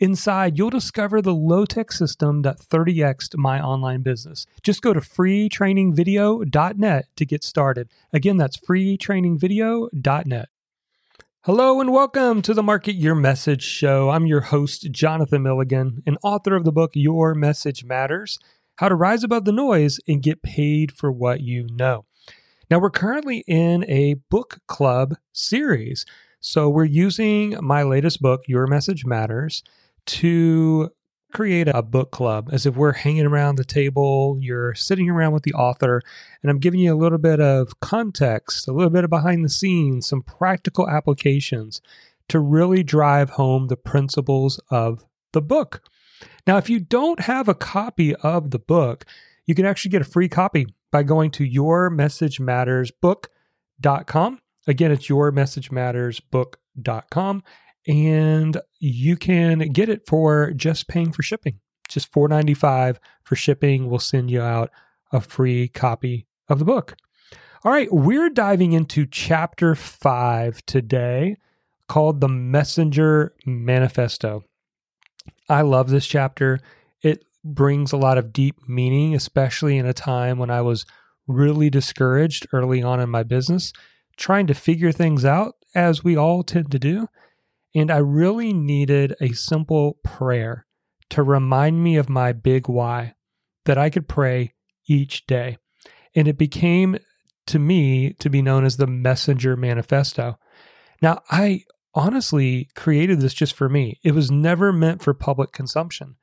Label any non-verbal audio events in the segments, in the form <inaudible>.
Inside, you'll discover the low tech system that 30xed my online business. Just go to freetrainingvideo.net to get started. Again, that's freetrainingvideo.net. Hello and welcome to the Market Your Message Show. I'm your host, Jonathan Milligan, and author of the book Your Message Matters How to Rise Above the Noise and Get Paid for What You Know. Now, we're currently in a book club series. So, we're using my latest book, Your Message Matters, to create a book club as if we're hanging around the table, you're sitting around with the author, and I'm giving you a little bit of context, a little bit of behind the scenes, some practical applications to really drive home the principles of the book. Now, if you don't have a copy of the book, you can actually get a free copy by going to yourmessagemattersbook.com. Again, it's yourmessagemattersbook.com and you can get it for just paying for shipping. Just $4.95 for shipping. We'll send you out a free copy of the book. All right, we're diving into chapter five today called The Messenger Manifesto. I love this chapter. It brings a lot of deep meaning, especially in a time when I was really discouraged early on in my business, trying to figure things out, as we all tend to do. And I really needed a simple prayer to remind me of my big why that I could pray each day. And it became to me to be known as the Messenger Manifesto. Now, I honestly created this just for me. It was never meant for public consumption.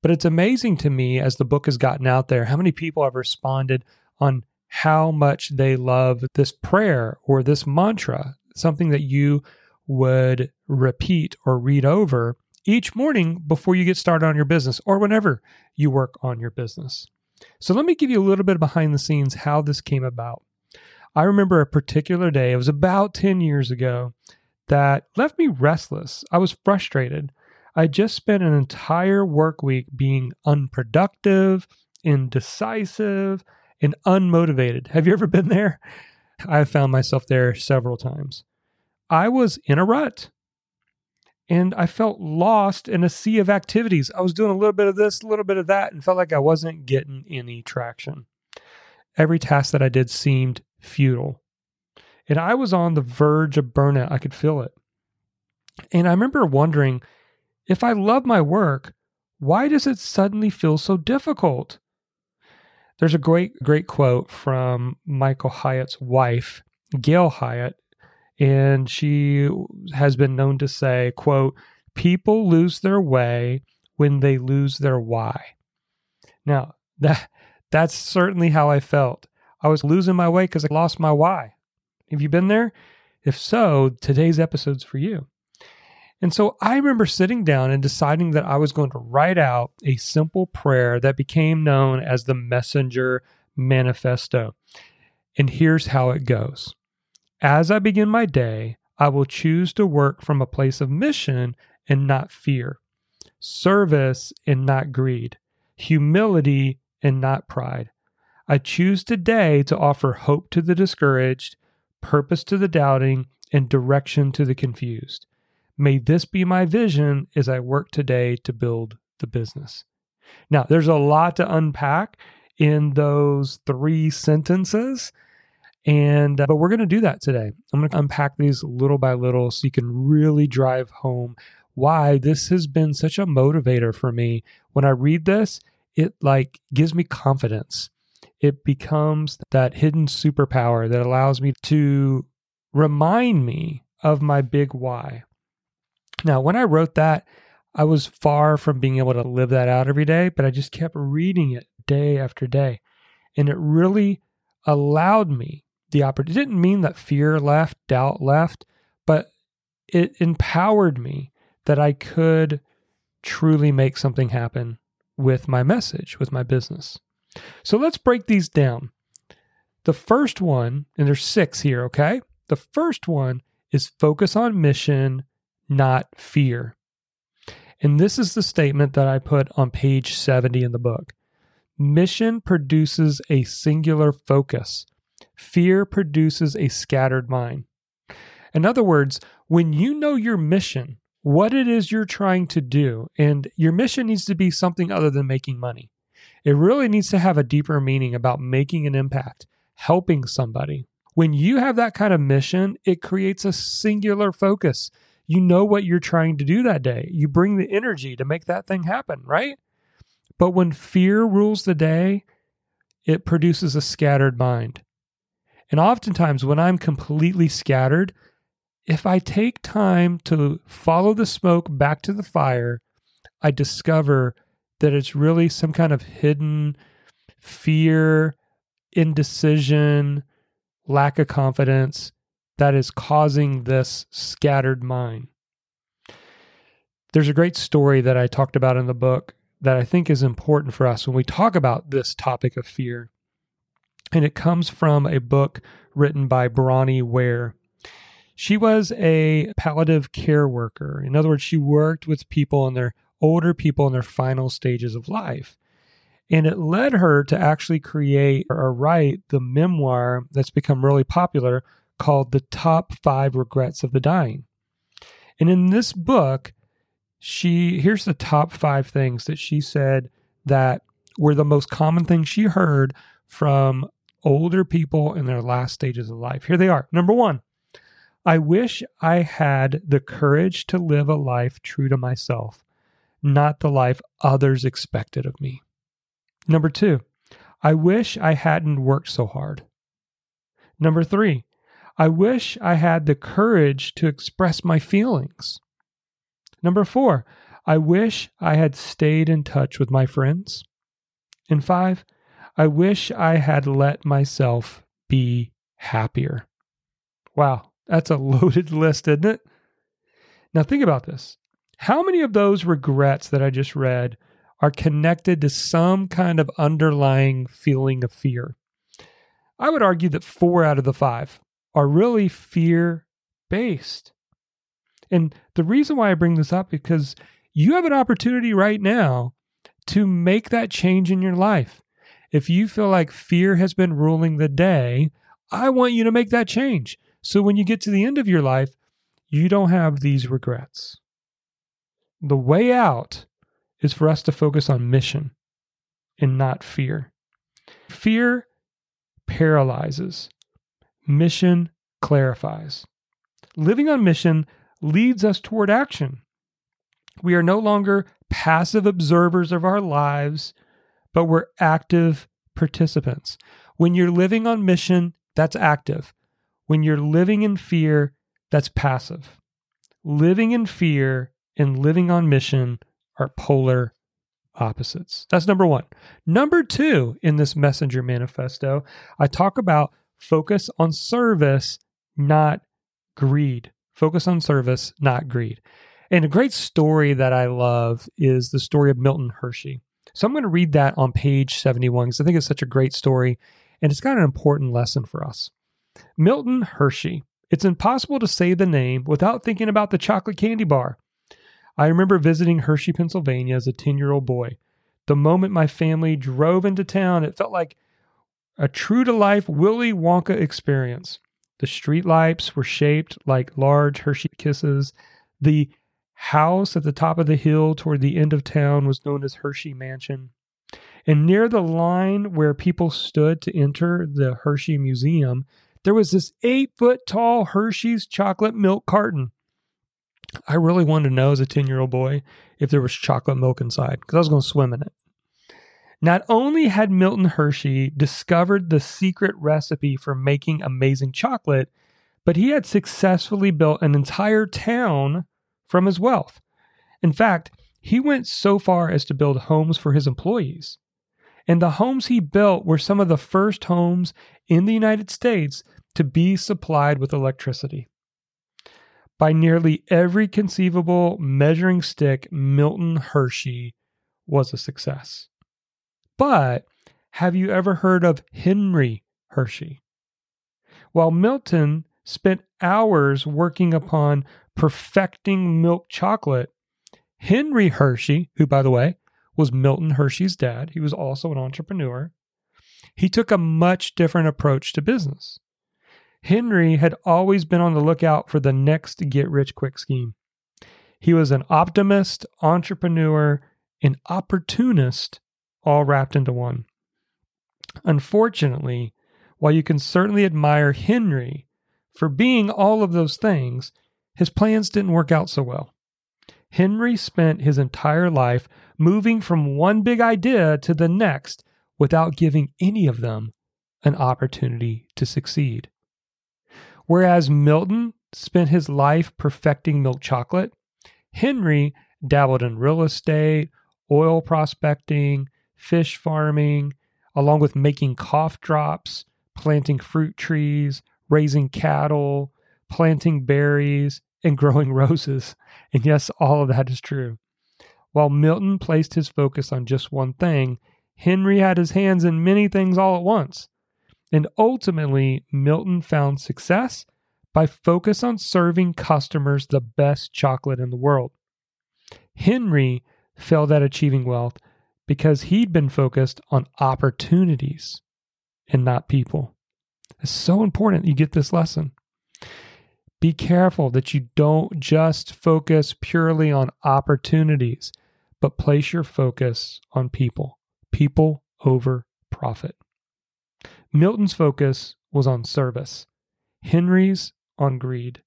But it's amazing to me as the book has gotten out there how many people have responded on how much they love this prayer or this mantra, something that you would repeat or read over each morning before you get started on your business or whenever you work on your business. So, let me give you a little bit behind the scenes how this came about. I remember a particular day, it was about 10 years ago, that left me restless. I was frustrated. I just spent an entire work week being unproductive, indecisive, and unmotivated. Have you ever been there? I've found myself there several times. I was in a rut and I felt lost in a sea of activities. I was doing a little bit of this, a little bit of that, and felt like I wasn't getting any traction. Every task that I did seemed futile. And I was on the verge of burnout. I could feel it. And I remember wondering if I love my work, why does it suddenly feel so difficult? There's a great, great quote from Michael Hyatt's wife, Gail Hyatt, and she has been known to say quote people lose their way when they lose their why. Now <laughs> that that's certainly how i felt. I was losing my way because i lost my why. Have you been there? If so today's episode's for you. And so i remember sitting down and deciding that i was going to write out a simple prayer that became known as the messenger manifesto. And here's how it goes as I begin my day, I will choose to work from a place of mission and not fear, service and not greed, humility and not pride. I choose today to offer hope to the discouraged, purpose to the doubting, and direction to the confused. May this be my vision as I work today to build the business. Now, there's a lot to unpack in those three sentences. And, uh, but we're going to do that today. I'm going to unpack these little by little so you can really drive home why this has been such a motivator for me. When I read this, it like gives me confidence. It becomes that hidden superpower that allows me to remind me of my big why. Now, when I wrote that, I was far from being able to live that out every day, but I just kept reading it day after day. And it really allowed me the opportunity. It didn't mean that fear left, doubt left, but it empowered me that I could truly make something happen with my message, with my business. So let's break these down. The first one, and there's six here, okay? The first one is focus on mission, not fear. And this is the statement that I put on page 70 in the book. Mission produces a singular focus. Fear produces a scattered mind. In other words, when you know your mission, what it is you're trying to do, and your mission needs to be something other than making money. It really needs to have a deeper meaning about making an impact, helping somebody. When you have that kind of mission, it creates a singular focus. You know what you're trying to do that day. You bring the energy to make that thing happen, right? But when fear rules the day, it produces a scattered mind. And oftentimes, when I'm completely scattered, if I take time to follow the smoke back to the fire, I discover that it's really some kind of hidden fear, indecision, lack of confidence that is causing this scattered mind. There's a great story that I talked about in the book that I think is important for us when we talk about this topic of fear. And it comes from a book written by Bronnie Ware. She was a palliative care worker. In other words, she worked with people in their older people in their final stages of life. And it led her to actually create or write the memoir that's become really popular called The Top Five Regrets of the Dying. And in this book, she here's the top five things that she said that were the most common things she heard from older people in their last stages of life. Here they are. Number one, I wish I had the courage to live a life true to myself, not the life others expected of me. Number two, I wish I hadn't worked so hard. Number three, I wish I had the courage to express my feelings. Number four, I wish I had stayed in touch with my friends. And five, I wish I had let myself be happier. Wow, that's a <laughs> loaded list, isn't it? Now, think about this. How many of those regrets that I just read are connected to some kind of underlying feeling of fear? I would argue that four out of the five are really fear based. And the reason why I bring this up because you have an opportunity right now to make that change in your life. If you feel like fear has been ruling the day, I want you to make that change. So when you get to the end of your life, you don't have these regrets. The way out is for us to focus on mission and not fear. Fear paralyzes, mission clarifies. Living on mission leads us toward action. We are no longer passive observers of our lives, but we're active participants. When you're living on mission, that's active. When you're living in fear, that's passive. Living in fear and living on mission are polar opposites. That's number one. Number two in this messenger manifesto, I talk about focus on service, not greed. Focus on service, not greed. And a great story that I love is the story of Milton Hershey. So I'm going to read that on page 71 because I think it's such a great story and it's got an important lesson for us. Milton Hershey. It's impossible to say the name without thinking about the chocolate candy bar. I remember visiting Hershey, Pennsylvania as a 10 year old boy. The moment my family drove into town, it felt like a true to life Willy Wonka experience. The streetlights were shaped like large Hershey kisses. The house at the top of the hill toward the end of town was known as Hershey Mansion. And near the line where people stood to enter the Hershey Museum, there was this eight foot tall Hershey's chocolate milk carton. I really wanted to know as a 10 year old boy if there was chocolate milk inside because I was going to swim in it. Not only had Milton Hershey discovered the secret recipe for making amazing chocolate, but he had successfully built an entire town from his wealth. In fact, he went so far as to build homes for his employees. And the homes he built were some of the first homes in the United States to be supplied with electricity. by nearly every conceivable measuring stick, Milton Hershey was a success. But have you ever heard of Henry Hershey? While Milton spent hours working upon perfecting milk chocolate, Henry Hershey, who, by the way, was Milton Hershey's dad, he was also an entrepreneur, he took a much different approach to business. Henry had always been on the lookout for the next get rich quick scheme. He was an optimist, entrepreneur, and opportunist all wrapped into one. Unfortunately, while you can certainly admire Henry for being all of those things, his plans didn't work out so well. Henry spent his entire life moving from one big idea to the next without giving any of them an opportunity to succeed. Whereas Milton spent his life perfecting milk chocolate, Henry dabbled in real estate, oil prospecting, fish farming, along with making cough drops, planting fruit trees, raising cattle, planting berries, and growing <laughs> roses. And yes, all of that is true. While Milton placed his focus on just one thing, Henry had his hands in many things all at once. And ultimately, Milton found success by focus on serving customers the best chocolate in the world. Henry failed at achieving wealth because he'd been focused on opportunities and not people. It's so important you get this lesson. Be careful that you don't just focus purely on opportunities, but place your focus on people. People over profit. Milton's focus was on service, Henry's on greed.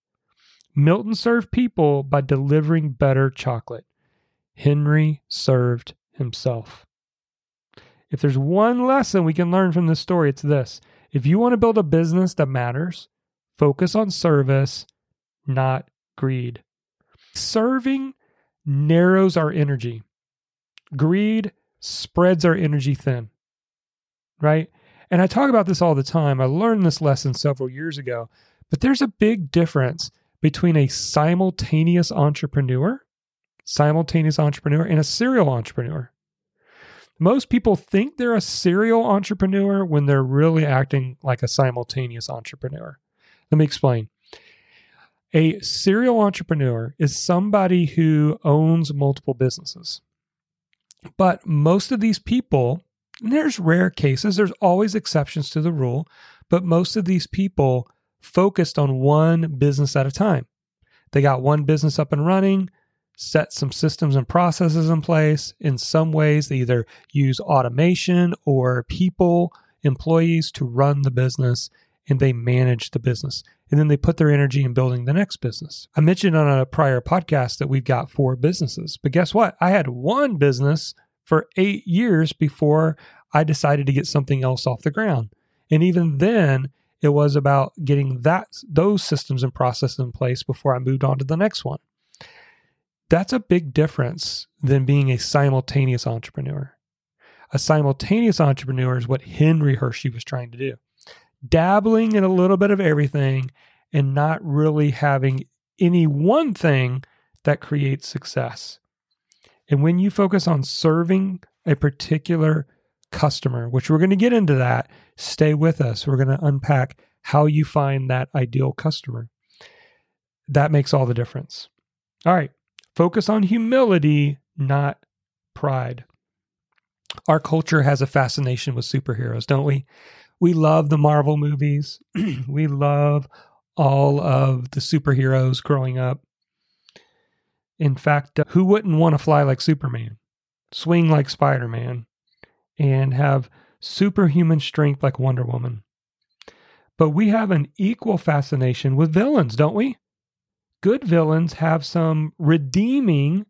Milton served people by delivering better chocolate. Henry served himself. If there's one lesson we can learn from this story, it's this. If you want to build a business that matters, focus on service, not greed. Serving narrows our energy, greed spreads our energy thin, right? And I talk about this all the time. I learned this lesson several years ago, but there's a big difference between a simultaneous entrepreneur, simultaneous entrepreneur, and a serial entrepreneur. Most people think they're a serial entrepreneur when they're really acting like a simultaneous entrepreneur. Let me explain. A serial entrepreneur is somebody who owns multiple businesses. But most of these people, there's rare cases, there's always exceptions to the rule, but most of these people focused on one business at a time. They got one business up and running set some systems and processes in place. In some ways, they either use automation or people, employees to run the business and they manage the business. And then they put their energy in building the next business. I mentioned on a prior podcast that we've got four businesses. But guess what? I had one business for eight years before I decided to get something else off the ground. And even then, it was about getting that those systems and processes in place before I moved on to the next one. That's a big difference than being a simultaneous entrepreneur. A simultaneous entrepreneur is what Henry Hershey was trying to do. Dabbling in a little bit of everything and not really having any one thing that creates success. And when you focus on serving a particular customer, which we're going to get into that, stay with us. We're going to unpack how you find that ideal customer. That makes all the difference. All right. Focus on humility, not pride. Our culture has a fascination with superheroes, don't we? We love the Marvel movies. <clears throat> we love all of the superheroes growing up. In fact, uh, who wouldn't want to fly like Superman, swing like Spider Man, and have superhuman strength like Wonder Woman? But we have an equal fascination with villains, don't we? Good villains have some redeeming,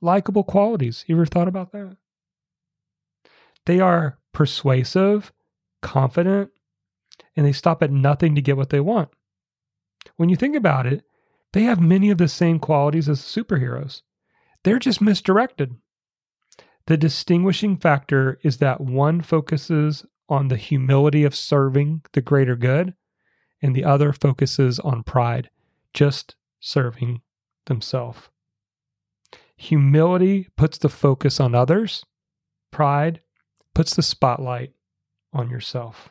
likable qualities. You ever thought about that? They are persuasive, confident, and they stop at nothing to get what they want. When you think about it, they have many of the same qualities as superheroes. They're just misdirected. The distinguishing factor is that one focuses on the humility of serving the greater good, and the other focuses on pride, just serving themselves. Humility puts the focus on others, pride puts the spotlight on yourself.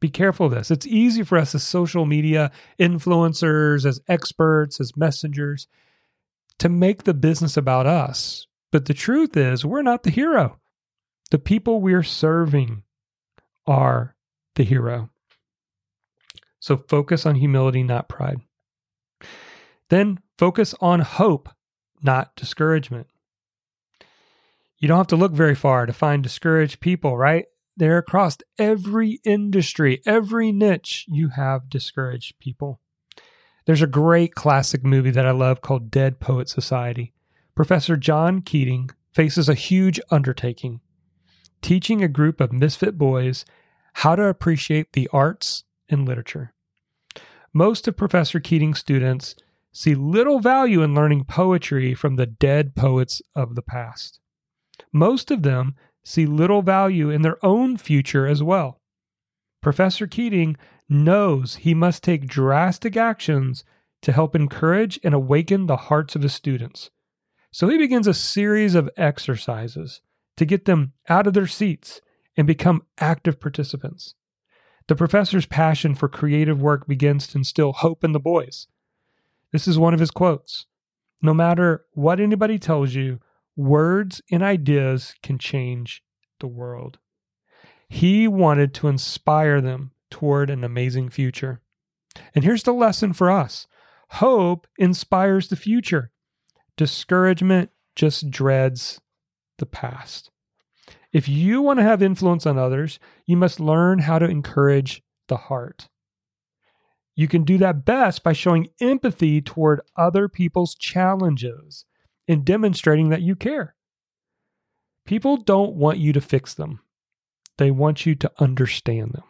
Be careful of this. It's easy for us as social media influencers, as experts, as messengers to make the business about us. But the truth is, we're not the hero. The people we're serving are the hero. So focus on humility, not pride. Then focus on hope, not discouragement. You don't have to look very far to find discouraged people, right? They're across every industry, every niche, you have discouraged people. There's a great classic movie that I love called Dead Poet Society. Professor John Keating faces a huge undertaking teaching a group of misfit boys how to appreciate the arts and literature. Most of Professor Keating's students see little value in learning poetry from the dead poets of the past. Most of them see little value in their own future as well. Professor Keating knows he must take drastic actions to help encourage and awaken the hearts of his students. So he begins a series of exercises to get them out of their seats and become active participants. The professor's passion for creative work begins to instill hope in the boys. This is one of his quotes No matter what anybody tells you, words and ideas can change the world. He wanted to inspire them toward an amazing future. And here's the lesson for us hope inspires the future, discouragement just dreads the past. If you want to have influence on others, you must learn how to encourage the heart. You can do that best by showing empathy toward other people's challenges and demonstrating that you care. People don't want you to fix them, they want you to understand them.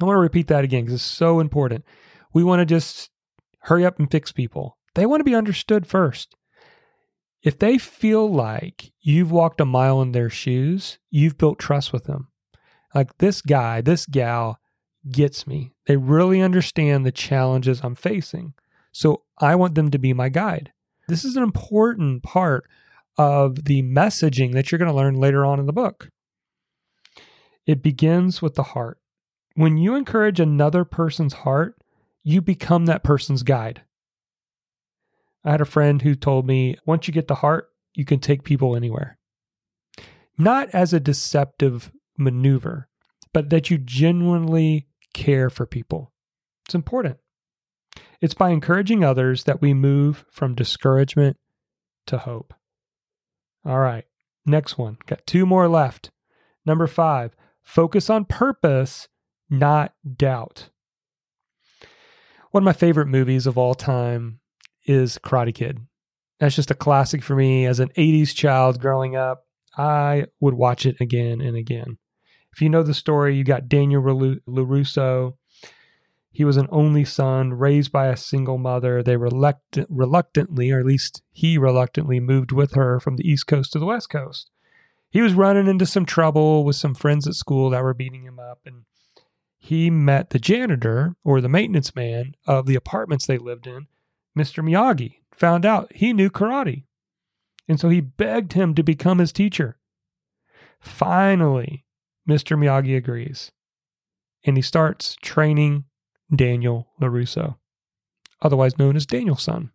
I want to repeat that again because it's so important. We want to just hurry up and fix people. They want to be understood first. If they feel like you've walked a mile in their shoes, you've built trust with them. Like this guy, this gal gets me. They really understand the challenges I'm facing. So I want them to be my guide. This is an important part of the messaging that you're going to learn later on in the book. It begins with the heart. When you encourage another person's heart, you become that person's guide. I had a friend who told me once you get the heart, you can take people anywhere. Not as a deceptive maneuver, but that you genuinely care for people. It's important. It's by encouraging others that we move from discouragement to hope. All right, next one. Got two more left. Number five, focus on purpose, not doubt. One of my favorite movies of all time is Karate Kid. That's just a classic for me as an 80s child growing up. I would watch it again and again. If you know the story, you got Daniel LaRusso. He was an only son raised by a single mother. They reluctant, reluctantly, or at least he reluctantly, moved with her from the East Coast to the West Coast. He was running into some trouble with some friends at school that were beating him up, and he met the janitor or the maintenance man of the apartments they lived in Mr. Miyagi found out he knew karate. And so he begged him to become his teacher. Finally, Mr. Miyagi agrees. And he starts training Daniel LaRusso, otherwise known as Daniel-san.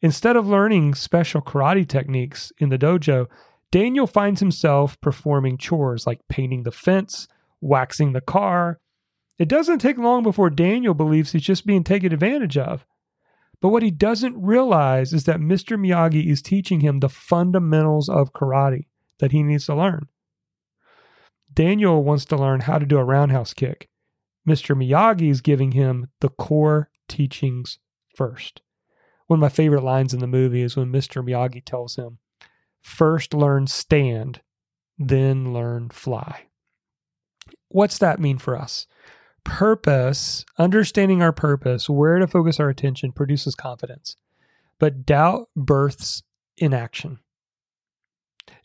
Instead of learning special karate techniques in the dojo, Daniel finds himself performing chores like painting the fence, waxing the car. It doesn't take long before Daniel believes he's just being taken advantage of. But what he doesn't realize is that Mr. Miyagi is teaching him the fundamentals of karate that he needs to learn. Daniel wants to learn how to do a roundhouse kick. Mr. Miyagi is giving him the core teachings first. One of my favorite lines in the movie is when Mr. Miyagi tells him, First learn stand, then learn fly. What's that mean for us? Purpose, understanding our purpose, where to focus our attention, produces confidence. But doubt births inaction.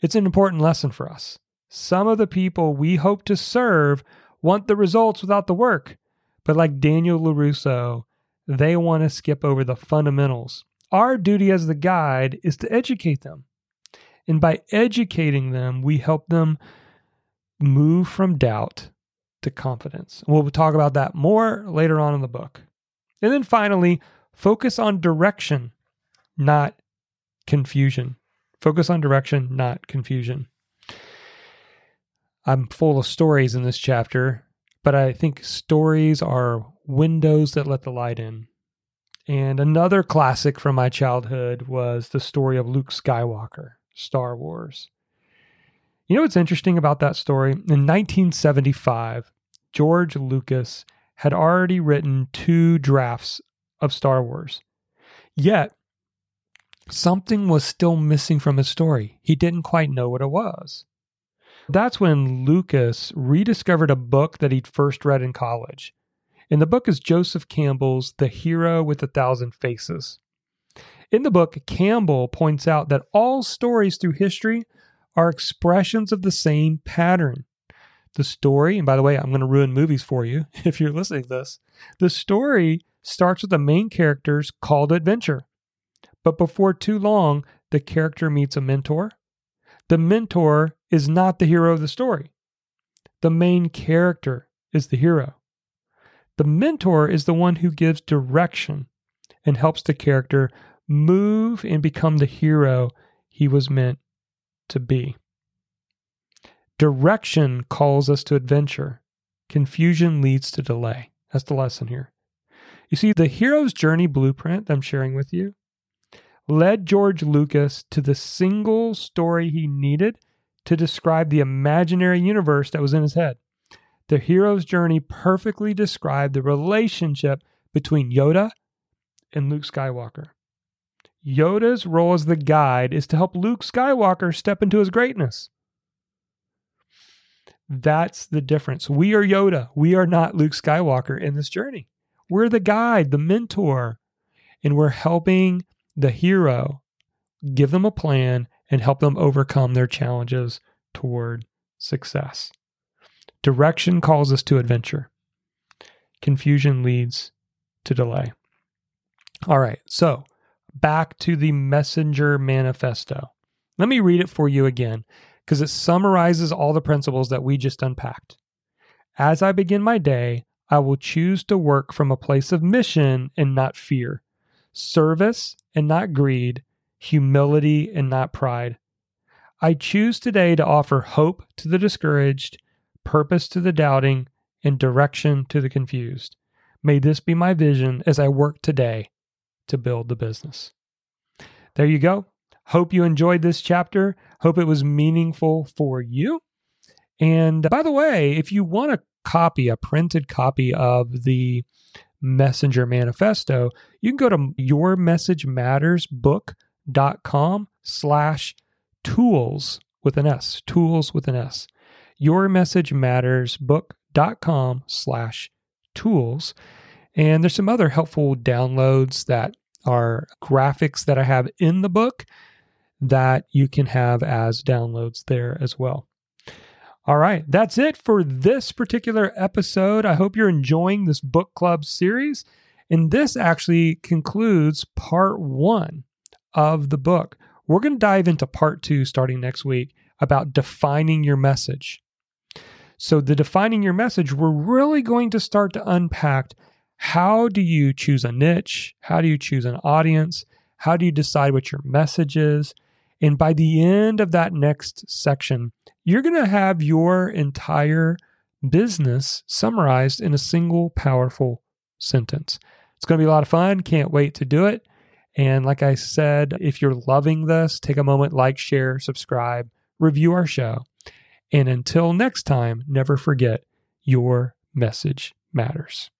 It's an important lesson for us. Some of the people we hope to serve want the results without the work. But like Daniel LaRusso, they want to skip over the fundamentals. Our duty as the guide is to educate them. And by educating them, we help them move from doubt to confidence. We'll talk about that more later on in the book. And then finally, focus on direction, not confusion. Focus on direction, not confusion. I'm full of stories in this chapter, but I think stories are windows that let the light in. And another classic from my childhood was the story of Luke Skywalker, Star Wars. You know what's interesting about that story? In 1975, George Lucas had already written two drafts of Star Wars. Yet, something was still missing from his story. He didn't quite know what it was. That's when Lucas rediscovered a book that he'd first read in college. And the book is Joseph Campbell's The Hero with a Thousand Faces. In the book, Campbell points out that all stories through history are expressions of the same pattern. The story, and by the way, I'm going to ruin movies for you <laughs> if you're listening to this. The story starts with the main character's call to adventure. But before too long, the character meets a mentor. The mentor is not the hero of the story. The main character is the hero. The mentor is the one who gives direction and helps the character move and become the hero he was meant to be. Direction calls us to adventure. Confusion leads to delay. That's the lesson here. You see, the hero's journey blueprint I'm sharing with you led George Lucas to the single story he needed to describe the imaginary universe that was in his head. The hero's journey perfectly described the relationship between Yoda and Luke Skywalker. Yoda's role as the guide is to help Luke Skywalker step into his greatness. That's the difference. We are Yoda. We are not Luke Skywalker in this journey. We're the guide, the mentor, and we're helping the hero give them a plan and help them overcome their challenges toward success. Direction calls us to adventure. Confusion leads to delay. All right, so back to the Messenger Manifesto. Let me read it for you again because it summarizes all the principles that we just unpacked. As I begin my day, I will choose to work from a place of mission and not fear, service and not greed, humility and not pride. I choose today to offer hope to the discouraged purpose to the doubting, and direction to the confused. May this be my vision as I work today to build the business. There you go. Hope you enjoyed this chapter. Hope it was meaningful for you. And by the way, if you want a copy, a printed copy of the Messenger Manifesto, you can go to yourmessagemattersbook.com slash tools with an S, tools with an S yourmessagemattersbook.com slash tools. And there's some other helpful downloads that are graphics that I have in the book that you can have as downloads there as well. All right, that's it for this particular episode. I hope you're enjoying this book club series. And this actually concludes part one of the book. We're going to dive into part two starting next week about defining your message. So, the defining your message, we're really going to start to unpack how do you choose a niche? How do you choose an audience? How do you decide what your message is? And by the end of that next section, you're going to have your entire business summarized in a single powerful sentence. It's going to be a lot of fun. Can't wait to do it. And like I said, if you're loving this, take a moment, like, share, subscribe, review our show. And until next time, never forget your message matters.